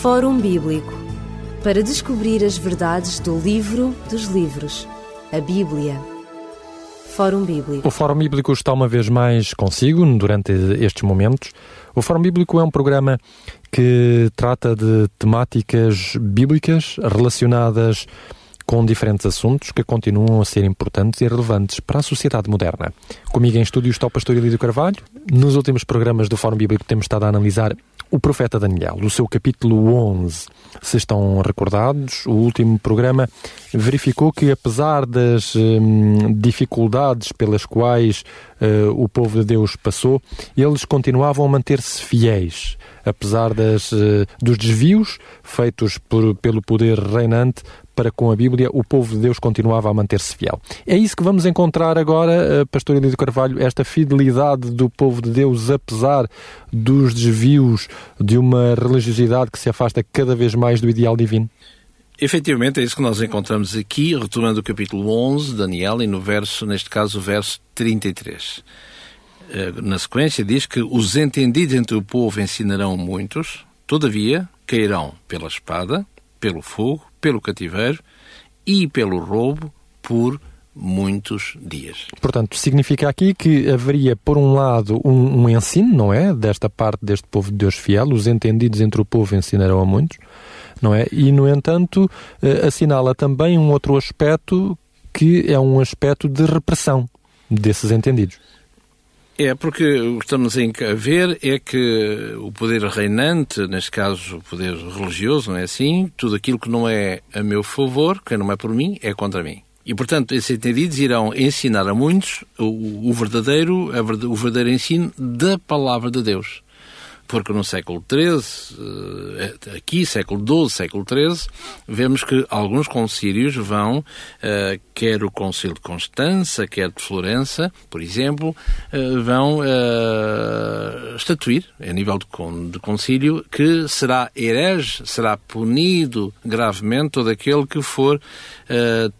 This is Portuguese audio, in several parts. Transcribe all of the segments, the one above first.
Fórum Bíblico para descobrir as verdades do livro dos livros, a Bíblia. Fórum Bíblico. O Fórum Bíblico está uma vez mais consigo durante estes momentos. O Fórum Bíblico é um programa que trata de temáticas bíblicas relacionadas com diferentes assuntos que continuam a ser importantes e relevantes para a sociedade moderna. Comigo em estúdio está o pastor Elídio Carvalho. Nos últimos programas do Fórum Bíblico temos estado a analisar o profeta Daniel, o seu capítulo 11. Se estão recordados, o último programa verificou que, apesar das hum, dificuldades pelas quais uh, o povo de Deus passou, eles continuavam a manter-se fiéis, apesar das, uh, dos desvios feitos por, pelo poder reinante para com a Bíblia, o povo de Deus continuava a manter-se fiel. É isso que vamos encontrar agora, eh, Pastor Elidio Carvalho, esta fidelidade do povo de Deus, apesar dos desvios de uma religiosidade que se afasta cada vez mais do ideal divino? Efetivamente, é isso que nós encontramos aqui, retomando o capítulo 11, Daniel, e no verso, neste caso, o verso 33. Eh, na sequência diz que os entendidos entre o povo ensinarão muitos, todavia cairão pela espada, pelo fogo, pelo cativeiro e pelo roubo por muitos dias. Portanto, significa aqui que haveria, por um lado, um, um, ensino, não é? Desta parte deste povo de Deus fiel, os entendidos entre o povo ensinarão a muitos, não é? E, no entanto, eh, assinala também um outro aspecto que é um aspecto de repressão desses entendidos. É, porque o que estamos a ver é que o poder reinante, neste caso o poder religioso, não é assim? Tudo aquilo que não é a meu favor, que não é por mim, é contra mim. E, portanto, esses entendidos irão ensinar a muitos o, o verdadeiro, o verdadeiro ensino da palavra de Deus porque no século XIII, eh, aqui, século XII, século XIII, vemos que alguns concílios vão, eh, quer o concílio de Constança, quer de Florença, por exemplo, eh, vão estatuir, a nível de concílio, que será herege, será punido gravemente todo aquele que for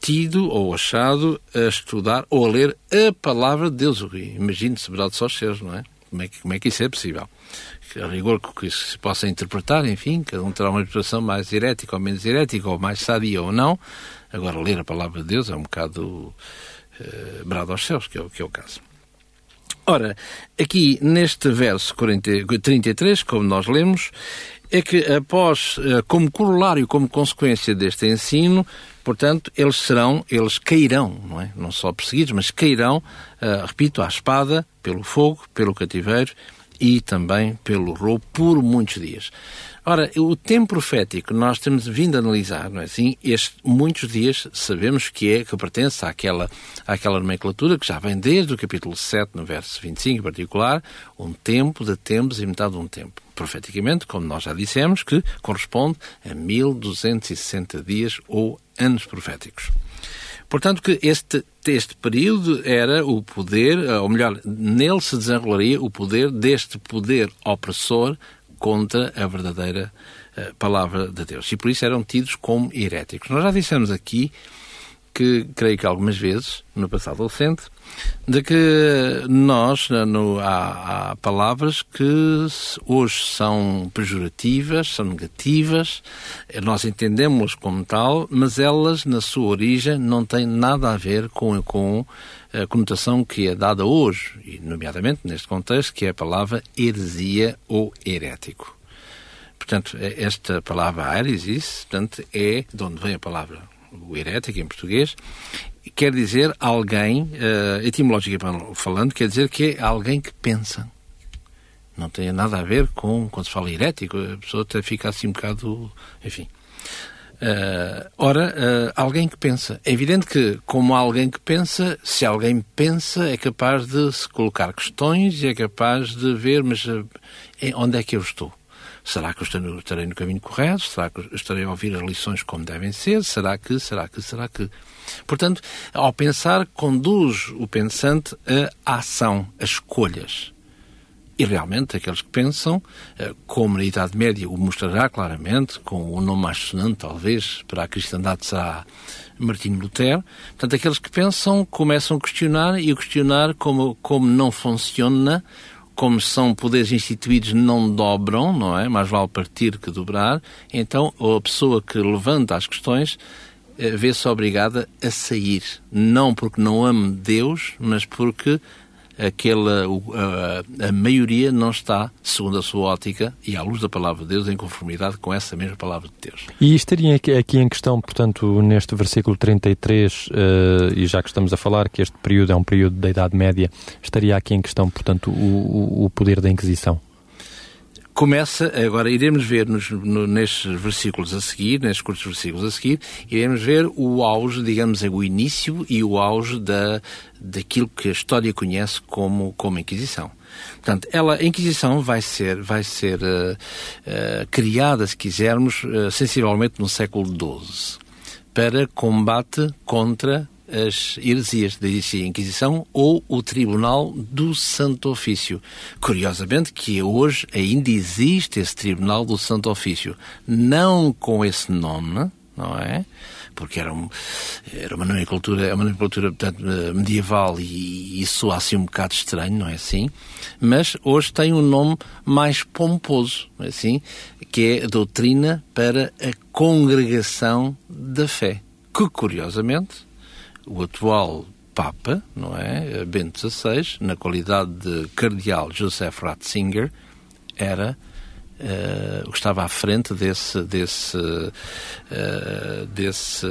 tido ou achado a estudar ou a ler a palavra de Deus. Imagine-se, verdade só os seus, não é? Como é, que, como é que isso é possível? A rigor que se possa interpretar, enfim, cada um terá uma interpretação mais herética ou menos herética, ou mais sadia ou não. Agora, ler a palavra de Deus é um bocado uh, brado aos céus, que é, que é o caso. Ora, aqui neste verso 40, 33, como nós lemos, é que após, eh, como corolário, como consequência deste ensino, portanto, eles serão, eles cairão, não é? Não só perseguidos, mas cairão, uh, repito, à espada, pelo fogo, pelo cativeiro e também pelo roubo por muitos dias. Ora, o tempo profético nós temos vindo a analisar, não é assim? Este, muitos dias sabemos que é, que pertence àquela, àquela nomenclatura que já vem desde o capítulo 7, no verso 25 em particular, um tempo de tempos e metade de um tempo. Profeticamente, como nós já dissemos, que corresponde a 1260 dias ou anos proféticos. Portanto, que este, este período era o poder, ou melhor, nele se desenrolaria o poder deste poder opressor contra a verdadeira uh, palavra de Deus. E por isso eram tidos como heréticos. Nós já dissemos aqui que, creio que algumas vezes, no passado recente, de que nós, no, há, há, palavras que hoje são pejorativas, são negativas, nós entendemos como tal, mas elas, na sua origem, não têm nada a ver com, com a conotação que é dada hoje, e nomeadamente neste contexto, que é a palavra heresia ou herético. Portanto, esta palavra heresis, portanto, é de onde vem a palavra o herético em português, quer dizer alguém, uh, etimologicamente falando, quer dizer que é alguém que pensa. Não tem nada a ver com, quando se fala herético, a pessoa até fica assim um bocado, enfim. Uh, ora, uh, alguém que pensa. É evidente que, como alguém que pensa, se alguém pensa, é capaz de se colocar questões e é capaz de ver, mas onde é que eu estou? Será que eu estarei no caminho correto? Será que eu estarei a ouvir as lições como devem ser? Será que, será que, será que? Portanto, ao pensar, conduz o pensante à ação, a escolhas. E realmente, aqueles que pensam, eh, como na Idade Média o mostrará claramente, com o nome mais sonante, talvez, para a cristandade será Martinho Lutero. Portanto, aqueles que pensam começam a questionar e a questionar como, como não funciona como são poderes instituídos, não dobram, não é? Mais vale partir que dobrar. Então, a pessoa que levanta as questões eh, vê-se obrigada a sair. Não porque não ame Deus, mas porque aquela, a, a, maioria não está, segundo a sua ótica e à luz da palavra de Deus, em conformidade com essa mesma palavra de Deus. E estaria aqui, em questão, portanto, neste versículo 33, uh, eh, e já que estamos a falar que este período é um período da Idade Média, estaria aqui em questão, portanto, o, o poder da Inquisição? Começa, agora iremos ver nos, no, nestes versículos a seguir, nestes curtos versículos a seguir, iremos ver o auge, digamos, o início e o auge da, daquilo que a história conhece como, como Inquisição. Portanto, ela, a Inquisição vai ser, vai ser uh, uh, criada, se quisermos, uh, sensivelmente no século XII, para combate contra as heresias, da Inquisição ou o Tribunal do Santo Ofício. Curiosamente que hoje ainda existe esse Tribunal do Santo Ofício, não com esse nome, não é? Porque era, um, era uma nomenclatura, uma nomenclatura portanto, medieval e isso assim um bocado estranho, não é assim? Mas hoje tem um nome mais pomposo, não é assim? Que é a doutrina para a congregação da fé. Que, curiosamente, o atual Papa, não é? Bento XVI, na qualidade de Cardeal Joseph Ratzinger, era uh, estava à frente desse, desse, uh, desse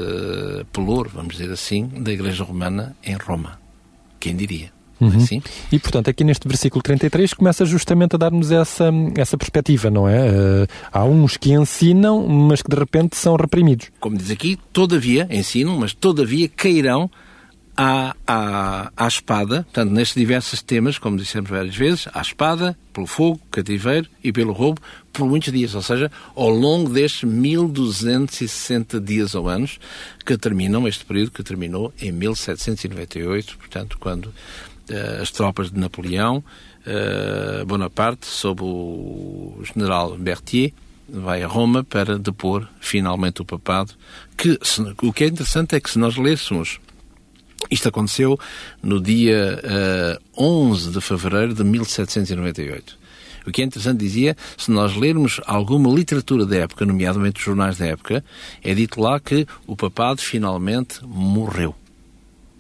pelour, vamos dizer assim, da Igreja Romana em Roma. Quem diria? Uhum. Assim? E, portanto, aqui neste versículo 33 começa justamente a dar-nos essa, essa perspectiva, não é? Uh, há uns que ensinam, mas que de repente são reprimidos. Como diz aqui, todavia, ensinam, mas todavia cairão à, à, à espada, portanto, nestes diversos temas, como dissemos várias vezes, à espada, pelo fogo, cativeiro e pelo roubo, por muitos dias, ou seja, ao longo destes 1260 dias ou anos que terminam, este período que terminou em 1798, portanto, quando as tropas de Napoleão, uh, Bonaparte, sob o general Berthier, vai a Roma para depor finalmente o papado. Que, se, o que é interessante é que se nós lêssemos isto aconteceu no dia uh, 11 de fevereiro de 1798. O que é interessante, dizia, se nós lermos alguma literatura da época, nomeadamente os jornais da época, é dito lá que o papado finalmente morreu.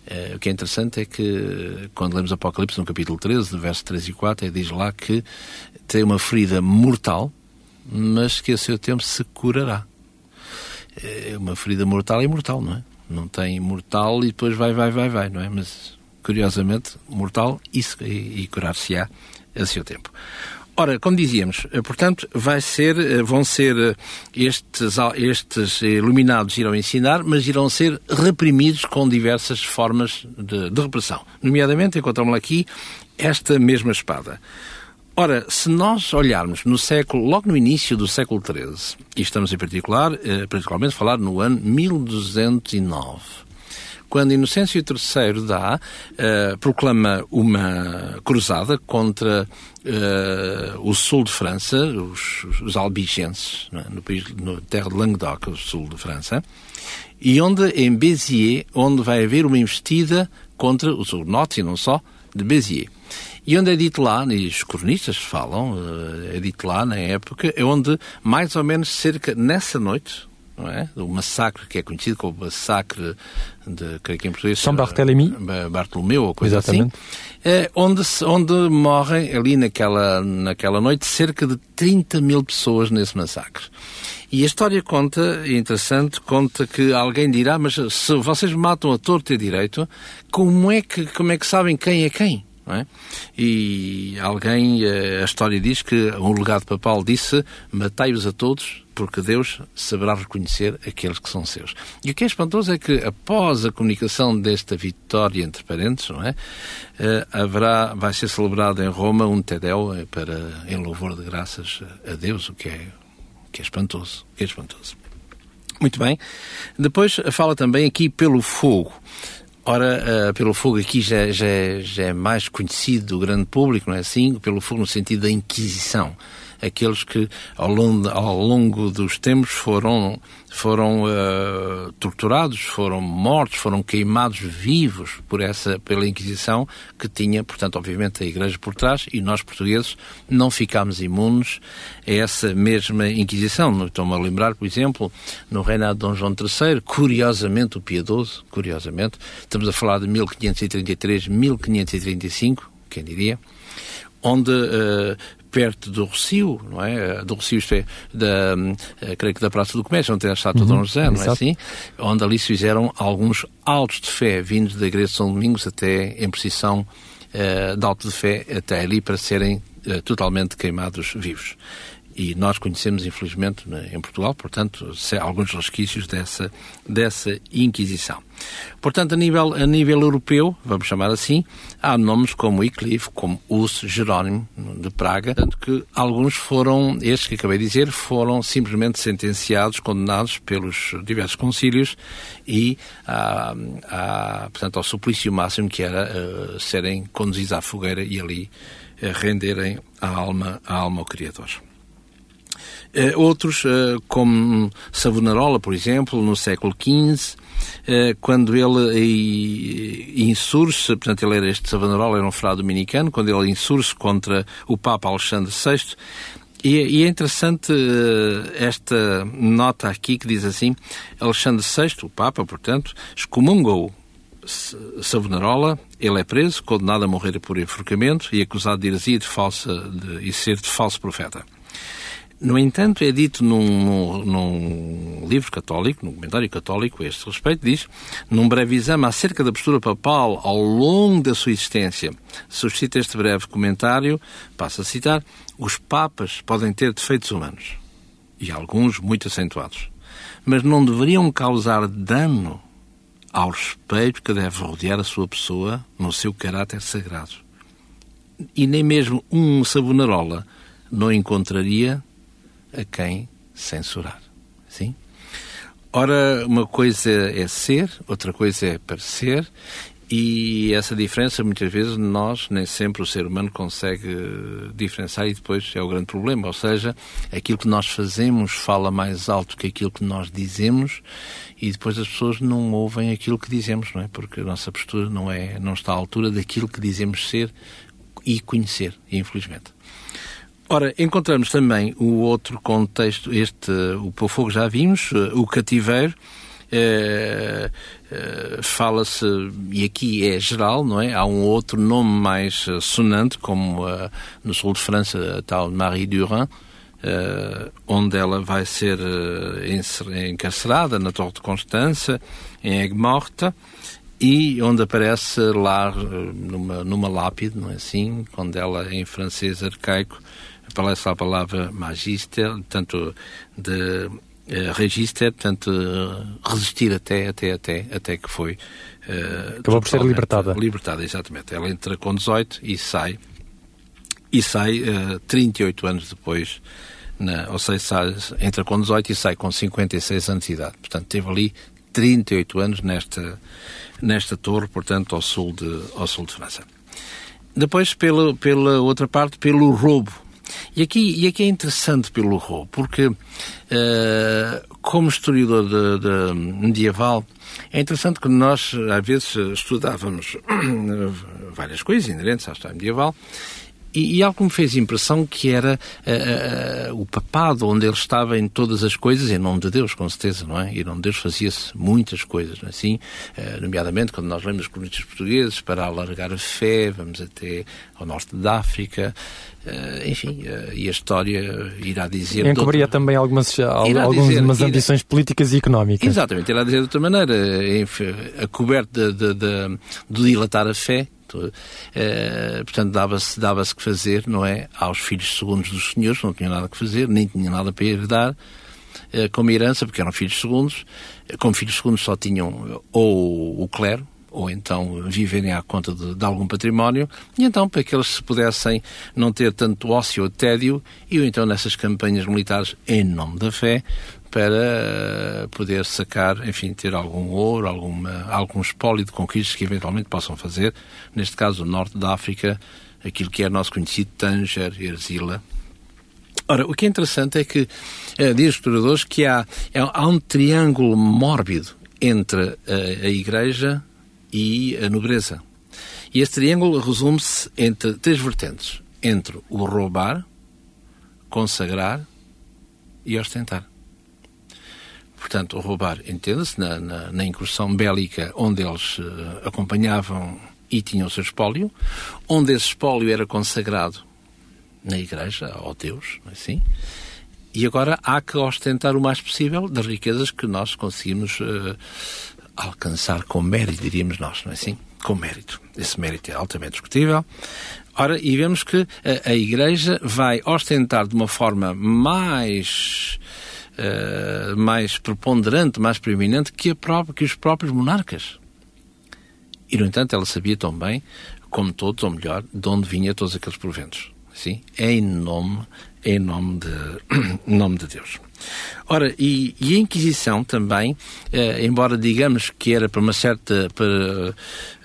Uh, o que é interessante é que, quando lemos Apocalipse, no capítulo 13, verso 3 e 4, é, diz lá que tem uma ferida mortal, mas que a seu tempo se curará. É uma ferida mortal é mortal, não é? Não tem mortal e depois vai, vai, vai, vai, não é? Mas, curiosamente, mortal e, e curar-se-á a seu tempo. Ora, como dizíamos, eh, portanto, vai ser, eh, vão ser eh, estes, estes iluminados irão ensinar, mas irão ser reprimidos com diversas formas de, de repressão. Nomeadamente, encontramos aqui esta mesma espada. Ora, se nós olharmos no século, logo no início do século XIII, e estamos em particular, particularmente a falar no ano 1209, quando Inocêncio III dá, uh, proclama uma cruzada contra uh, o sul de França, os, os albigenses, é? no, no terra de Languedoc, o sul de França, e onde, em Béziers, onde vai haver uma investida contra os hugonotes e não só, de Béziers. E onde é dito lá, e os cronistas falam, eh, é dito lá na época, é onde mais ou menos cerca, nessa noite, não é? O massacre que é conhecido como massacre de, creio que em português... São Barthélemy. Bartolomeu, ou coisa assim. Exatamente. assim. É, onde, onde morrem, ali naquela, naquela noite, cerca de 30 mil pessoas nesse massacre. E a história conta, é interessante, conta que alguém dirá, mas se vocês matam a torto e direito, como é que, como é que sabem quem é quem? É? E alguém, eh, a história diz que um legado papal disse: Matei-os a todos, porque Deus saberá reconhecer aqueles que são seus. E o que é espantoso é que, após a comunicação desta vitória, entre parentes, não é? Uh, haverá, vai ser celebrado em Roma um Tedeu eh, para, em louvor de graças a Deus, o que é, que é espantoso. Que é espantoso. Muito bem. Depois fala também aqui pelo fogo. Ora, uh, pelo fogo aqui já, já, já é mais conhecido do grande público, não é assim? Pelo fogo no sentido da Inquisição. Aqueles que ao longo, ao longo dos tempos foram foram uh, torturados, foram mortos, foram queimados vivos por essa pela Inquisição que tinha, portanto, obviamente a Igreja por trás e nós portugueses não ficámos imunes a essa mesma Inquisição. Estou-me a lembrar, por exemplo, no reinado de Dom João III, curiosamente o piedoso, curiosamente, estamos a falar de 1533, 1535, quem diria, onde uh, perto do Rocio, não é? Do Rocio, isto é, da, uh, creio que da Praça do Comércio, onde tem a estátua uhum, de Dom José, não é exato. é assim? Onde ali se fizeram alguns altos de fé vindos da Igreja de São Domingos até em precisão uh, de alto de fé até ali para serem totalmente queimados vivos e nós conhecemos, infelizmente, em Portugal, portanto, alguns resquícios dessa, dessa Inquisição. Portanto, a nível, a nível europeu, vamos chamar assim, há nomes como Wycliffe, como Hus Jerónimo de Praga, tanto que alguns foram, estes que acabei de dizer, foram simplesmente sentenciados, condenados pelos diversos concílios e, a, a, portanto, ao suplício máximo que era uh, serem conduzidos à fogueira e ali uh, renderem a alma, a alma ao Criador. Uh, outros, uh, como Savonarola, por exemplo, no século XV, uh, quando ele insurge, portanto ele era este Savonarola, era um frade dominicano, quando ele insurge contra o Papa Alexandre VI, e, é interessante esta nota aqui que diz assim: Alexandre VI, o Papa, portanto, excomungou Savonarola, ele é preso, condenado a morrer por enforcamento e acusado de heresia de falsa, de, e ser de falso profeta. No entanto, é dito num, num, livro católico, num comentário católico a este respeito, diz, num breve exame acerca da postura papal ao longo da sua existência, suscita este breve comentário, passo a citar, os papas podem ter defeitos humanos, e alguns muito acentuados, mas não deveriam causar dano ao respeito que deve rodear a sua pessoa no seu caráter sagrado. E nem mesmo um Savonarola não encontraria a quem censurar. Sim? Ora, uma coisa é ser, outra coisa é parecer, e essa diferença, muitas vezes, nós, nem sempre o ser humano consegue diferenciar e depois é o grande problema. Ou seja, aquilo que nós fazemos fala mais alto que aquilo que nós dizemos e depois as pessoas não ouvem aquilo que dizemos, não é? Porque a nossa postura não, é, não está à altura daquilo que dizemos ser e conhecer, infelizmente. Ora, encontramos também o outro contexto, este, o fogo já vimos, o cativeiro, é, é, fala-se, e aqui é geral, não é? Há um outro nome mais sonante, como no sul de França, a tal Marie Durand, onde ela vai ser encarcerada na Torre de Constança, em Aigues-Mortes, e onde aparece lá numa, numa lápide, não é assim? Quando ela, em francês arcaico, aparece a palavra magister, tanto de uh, register, portanto, uh, resistir até, até, até, até que foi. Uh, Acabou por ser libertada. Libertada, exatamente. Ela entra com 18 e sai. E sai uh, 38 anos depois, na, ou seja, sai, entra com 18 e sai com 56 anos de idade. Portanto, teve ali 38 anos nesta, nesta torre, portanto, ao sul de, ao sul de França. Depois, pela, pela outra parte, pelo roubo e aqui, e aqui é interessante pelo Rô, porque uh, como historiador de, de medieval, é interessante que nós, às vezes, estudávamos várias coisas inerentes à história medieval e, e, algo que me fez impressão que era uh, uh, o papado onde ele estava em todas as coisas, em nome de Deus, com certeza, não é? Em nome de Deus fazia-se muitas coisas, não é assim? Uh, nomeadamente, quando nós lemos os cronistas portugueses, para alargar a fé, vamos até ao norte da África, enfim, e a história irá dizer... Encobria outra... também algumas, algumas dizer, ambições políticas e económicas. Exatamente, irá dizer de outra maneira, a coberta de, de, de, de dilatar a fé, Uh, portanto, dava-se dava que fazer, não é? Aos filhos segundos dos senhores, não tinham nada que fazer, nem tinham nada para herdar, uh, como herança, porque eram filhos segundos. Uh, como filhos segundos só tinham ou o clero, ou então viverem à conta de, de, algum património, e então para que eles se pudessem não ter tanto ócio ou tédio, e ou então nessas campanhas militares em nome da fé, para poder sacar, enfim, ter algum ouro, alguma, algum espólio de conquistas que eventualmente possam fazer, neste caso o norte da África, aquilo que é nosso conhecido Tanger, Erzila, Ora, o que é interessante é que, uh, diz os historiadores, que há, há um triângulo mórbido entre a, a Igreja e a nobreza. E este triângulo resume-se entre três vertentes: entre o roubar, consagrar e ostentar. Portanto, o roubar, entenda-se, na, na, na, incursão bélica onde eles uh, acompanhavam e tinham o seu espólio, onde esse espólio era consagrado na igreja, ao Deus, é assim? E agora há que ostentar o mais possível das riquezas que nós conseguimos uh, alcançar com mérito, diríamos nós, não é assim? Com mérito. Esse mérito é altamente discutível. Ora, e vemos que a, a Igreja vai ostentar de uma forma mais uh, mais preponderante, mais preeminente que, própria, que os próprios monarcas. E, no entanto, ela sabia tão bem, como todos, ou melhor, de onde vinha todos aqueles proventos. Sim? Em nome, em nome de, nome de Deus. Ora, e, e, a Inquisição também, eh, embora digamos que era para uma certa para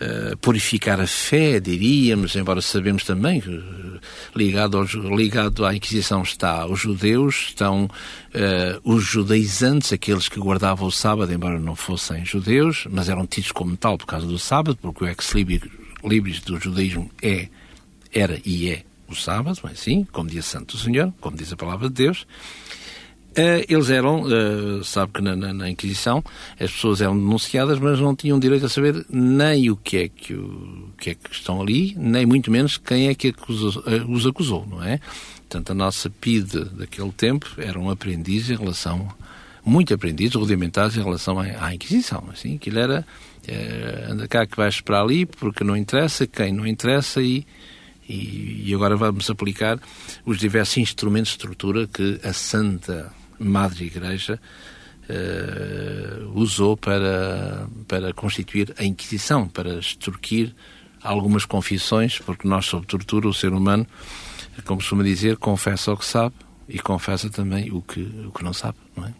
eh, purificar a fé, diríamos, embora sabemos também que eh, ligado, ligado à Inquisição está os judeus, estão eh, os judaizantes, aqueles que guardavam o sábado, embora não fossem judeus, mas eram tidos como tal por causa do sábado, porque o ex-libris do judaísmo é, era e é o sábado, é assim, como diz Santo Senhor, como diz a palavra de Deus. Uh, eles eram, uh, sabe que na, na, na, Inquisição as pessoas eram denunciadas, mas não tinham direito a saber nem o que é que, o, que, é que estão ali, nem muito menos quem é que acusou, uh, os acusou, não é? Portanto, a nossa PIDE daquele tempo eram aprendizes em relação, muito aprendizes, rudimentares em relação à, Inquisição, assim, aquilo era, anda cá que vais para ali, porque não interessa, quem não interessa e e, e, agora vamos aplicar os diversos instrumentos de estrutura que a Santa Madre Igreja uh, usou para, para constituir a Inquisição, para extorquir algumas confissões, porque nós, sob tortura, o ser humano, como costuma dizer, confessa o que sabe e confessa também o que, o que não sabe, não é?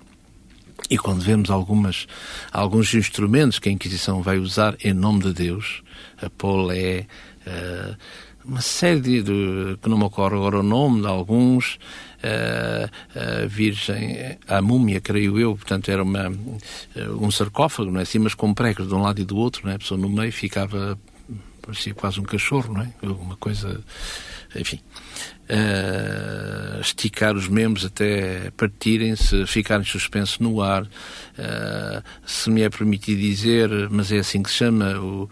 E quando vemos algumas, alguns instrumentos que a Inquisição vai usar em nome de Deus, a polé, uh, uma série de, de, que não me ocorre agora o nome de alguns, a, a Virgem, a múmia, creio eu, portanto era uma, um sarcófago, não é assim, mas com pregos de um lado e do outro, não é? A pessoa no meio ficava, parecia quase um cachorro, não é? Uma coisa, enfim. Uh, esticar os membros até partirem-se, ficarem suspensos no ar. Uh, se me é permitido dizer, mas é assim que se chama, o,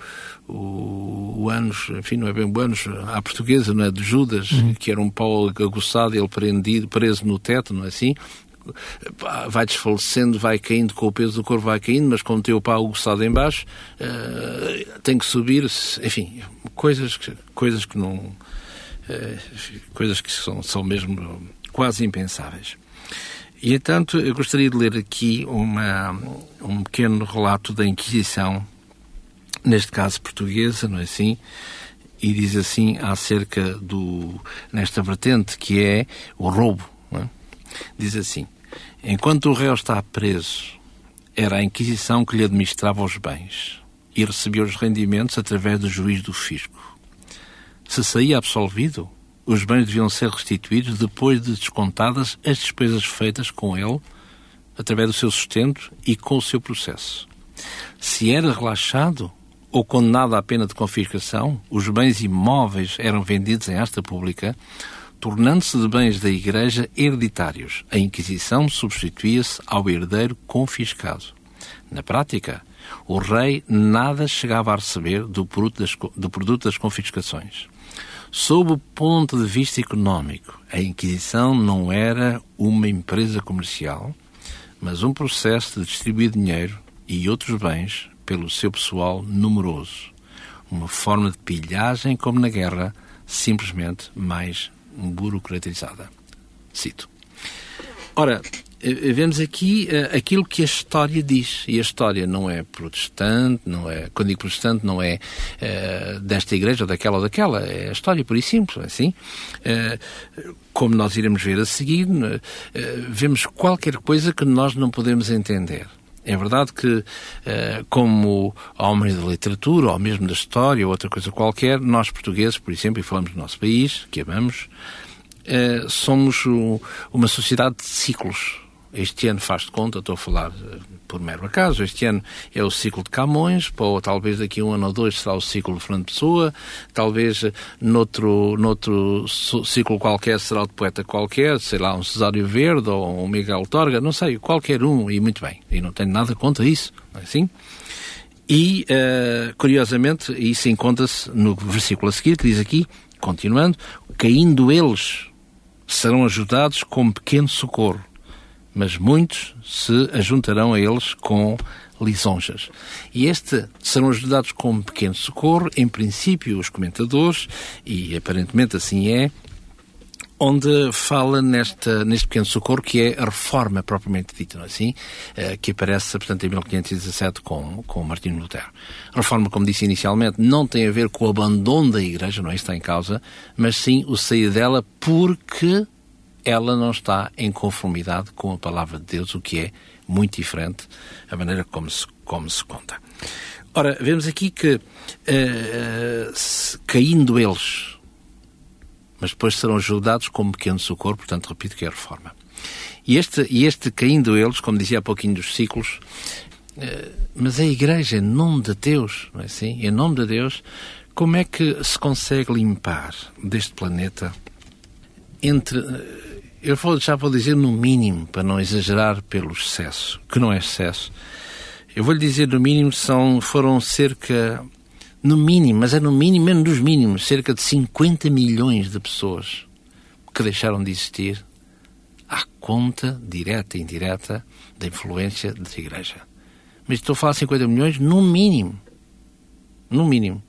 o, o Anos, enfim, não é bem o Anos, à portuguesa, não é? De Judas, uhum. que era um pau aguçado, ele prendido, preso no teto, não é assim? Vai desfalecendo, vai caindo com o peso do corpo, vai caindo, mas tem o pau aguçado em baixo, uh, tem que subir, enfim, coisas, coisas que não... Uh, coisas que são, são mesmo quase impensáveis. E, entanto, eu gostaria de ler aqui uma, um pequeno relato da Inquisição neste caso portuguesa, não é assim? E diz assim acerca do, nesta vertente que é o roubo. Diz assim: enquanto o réu está preso, era a Inquisição que lhe administrava os bens e recebia os rendimentos através do juiz do fisco. Se saía absolvido, os bens deviam ser restituídos depois de descontadas as despesas feitas com ele, através do seu sustento e com o seu processo. Se era relaxado, ou condenado à pena de confiscação, os bens imóveis eram vendidos em asta pública, tornando-se de bens da Igreja hereditários. A Inquisição substituía-se ao herdeiro confiscado. Na prática, o rei nada chegava a receber do produto das, do produto das confiscações. Sob o ponto de vista económico, a Inquisição não era uma empresa comercial, mas um processo de distribuir dinheiro e outros bens pelo seu pessoal numeroso. Uma forma de pilhagem como na guerra, simplesmente mais burocratizada. Cito. Ora, eh, vemos aqui uh, aquilo que a história diz. E a história não é protestante, não é, quando digo protestante, não é uh, desta igreja ou daquela ou daquela. É a história pura e simples, assim. Uh, como nós iremos ver a seguir, vemos qualquer coisa que nós não podemos entender. É verdade que, eh, como homens da literatura, ou mesmo da história, ou outra coisa qualquer, nós portugueses, por exemplo, e falamos do nosso país, que amamos, uh, somos uma sociedade de ciclos. Este ano faz de conta, estou a falar uh, por mero acaso, este ano é o ciclo de Camões, ou talvez daqui a um ano ou dois será o ciclo de Fernando Pessoa, talvez noutro, noutro ciclo qualquer será o de poeta qualquer, sei lá, um Cesário Verde ou um Miguel Torga, não sei, qualquer um, e muito bem, e não tenho nada contra isso, não é assim? E, uh, curiosamente, isso encontra-se no versículo a seguir, que diz aqui, continuando, caindo eles, serão ajudados com pequeno socorro, mas muitos se ajuntarão a eles com lisonjas. E este serão ajudados com pequeno socorro, em princípio, os comentadores, e aparentemente assim é, onde fala nesta, neste pequeno socorro que é a reforma propriamente dita, não é assim? Uh, que aparece, portanto, em 1517 com, com Martinho Lutero. A reforma, como disse inicialmente, não tem a ver com o abandono da Igreja, não é? Está em causa, mas sim o sair dela porque ela não está em conformidade com a palavra de Deus, o que é muito diferente a maneira como se, como se conta. Ora, vemos aqui que, uh, caindo eles, mas depois serão ajudados com um pequeno socorro, portanto, repito que é a reforma. E este, e este caindo eles, como dizia há pouquinho dos ciclos, uh, mas a Igreja, em nome de Deus, não é assim? Em nome de Deus, como é que se consegue limpar deste planeta entre. Eu vou, já vou dizer no mínimo, para não exagerar pelo excesso, que não é excesso. Eu vou lhe dizer no mínimo, são, foram cerca no mínimo, mas é no mínimo, menos dos mínimos, cerca de 50 milhões de pessoas que deixaram de existir à conta, direta e indireta, da influência da Igreja. Mas estou a falar de 50 milhões no mínimo. No mínimo.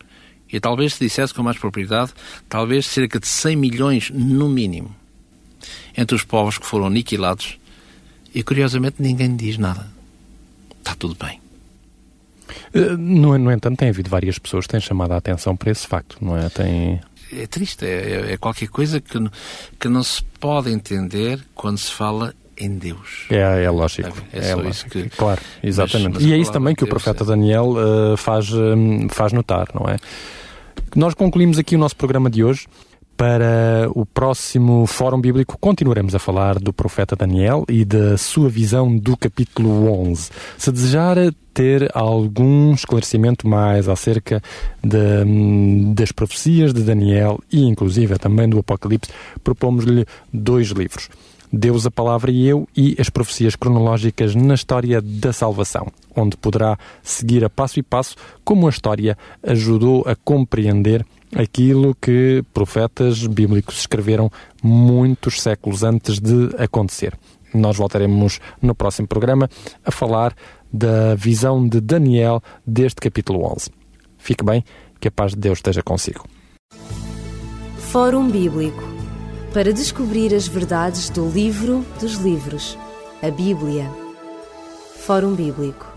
E talvez se dissesse com mais propriedade, talvez cerca de 100 milhões no mínimo. Entre os povos que foram aniquilados. E curiosamente ninguém diz nada. Está tudo bem. Eh, no, no entanto, tem havido várias pessoas que têm chamado a atenção para esse facto, não é? Tem... É triste, é, é qualquer coisa que, que não se pode entender quando se fala em Deus. É, é lógico. É, é, é lógico. Que... Claro, exatamente. Mas, mas e é isso também que o profeta Daniel uh, faz, uh, faz notar, não é? Nós concluímos aqui o nosso programa de hoje. Para o próximo Fórum Bíblico, continuaremos a falar do profeta Daniel e da sua visão do capítulo 11. Se desejar ter algum esclarecimento mais acerca de, das profecias de Daniel e, inclusive, também do Apocalipse, propomos-lhe dois livros. Deus, a Palavra e Eu e as profecias cronológicas na história da salvação, onde poderá seguir a passo e passo como a história ajudou a compreender aquilo que profetas bíblicos escreveram muitos séculos antes de acontecer. Nós voltaremos no próximo programa a falar da visão de Daniel deste capítulo 11. Fique bem, que a paz de Deus esteja consigo. Fórum Bíblico para descobrir as verdades do livro dos livros, a Bíblia. Fórum Bíblico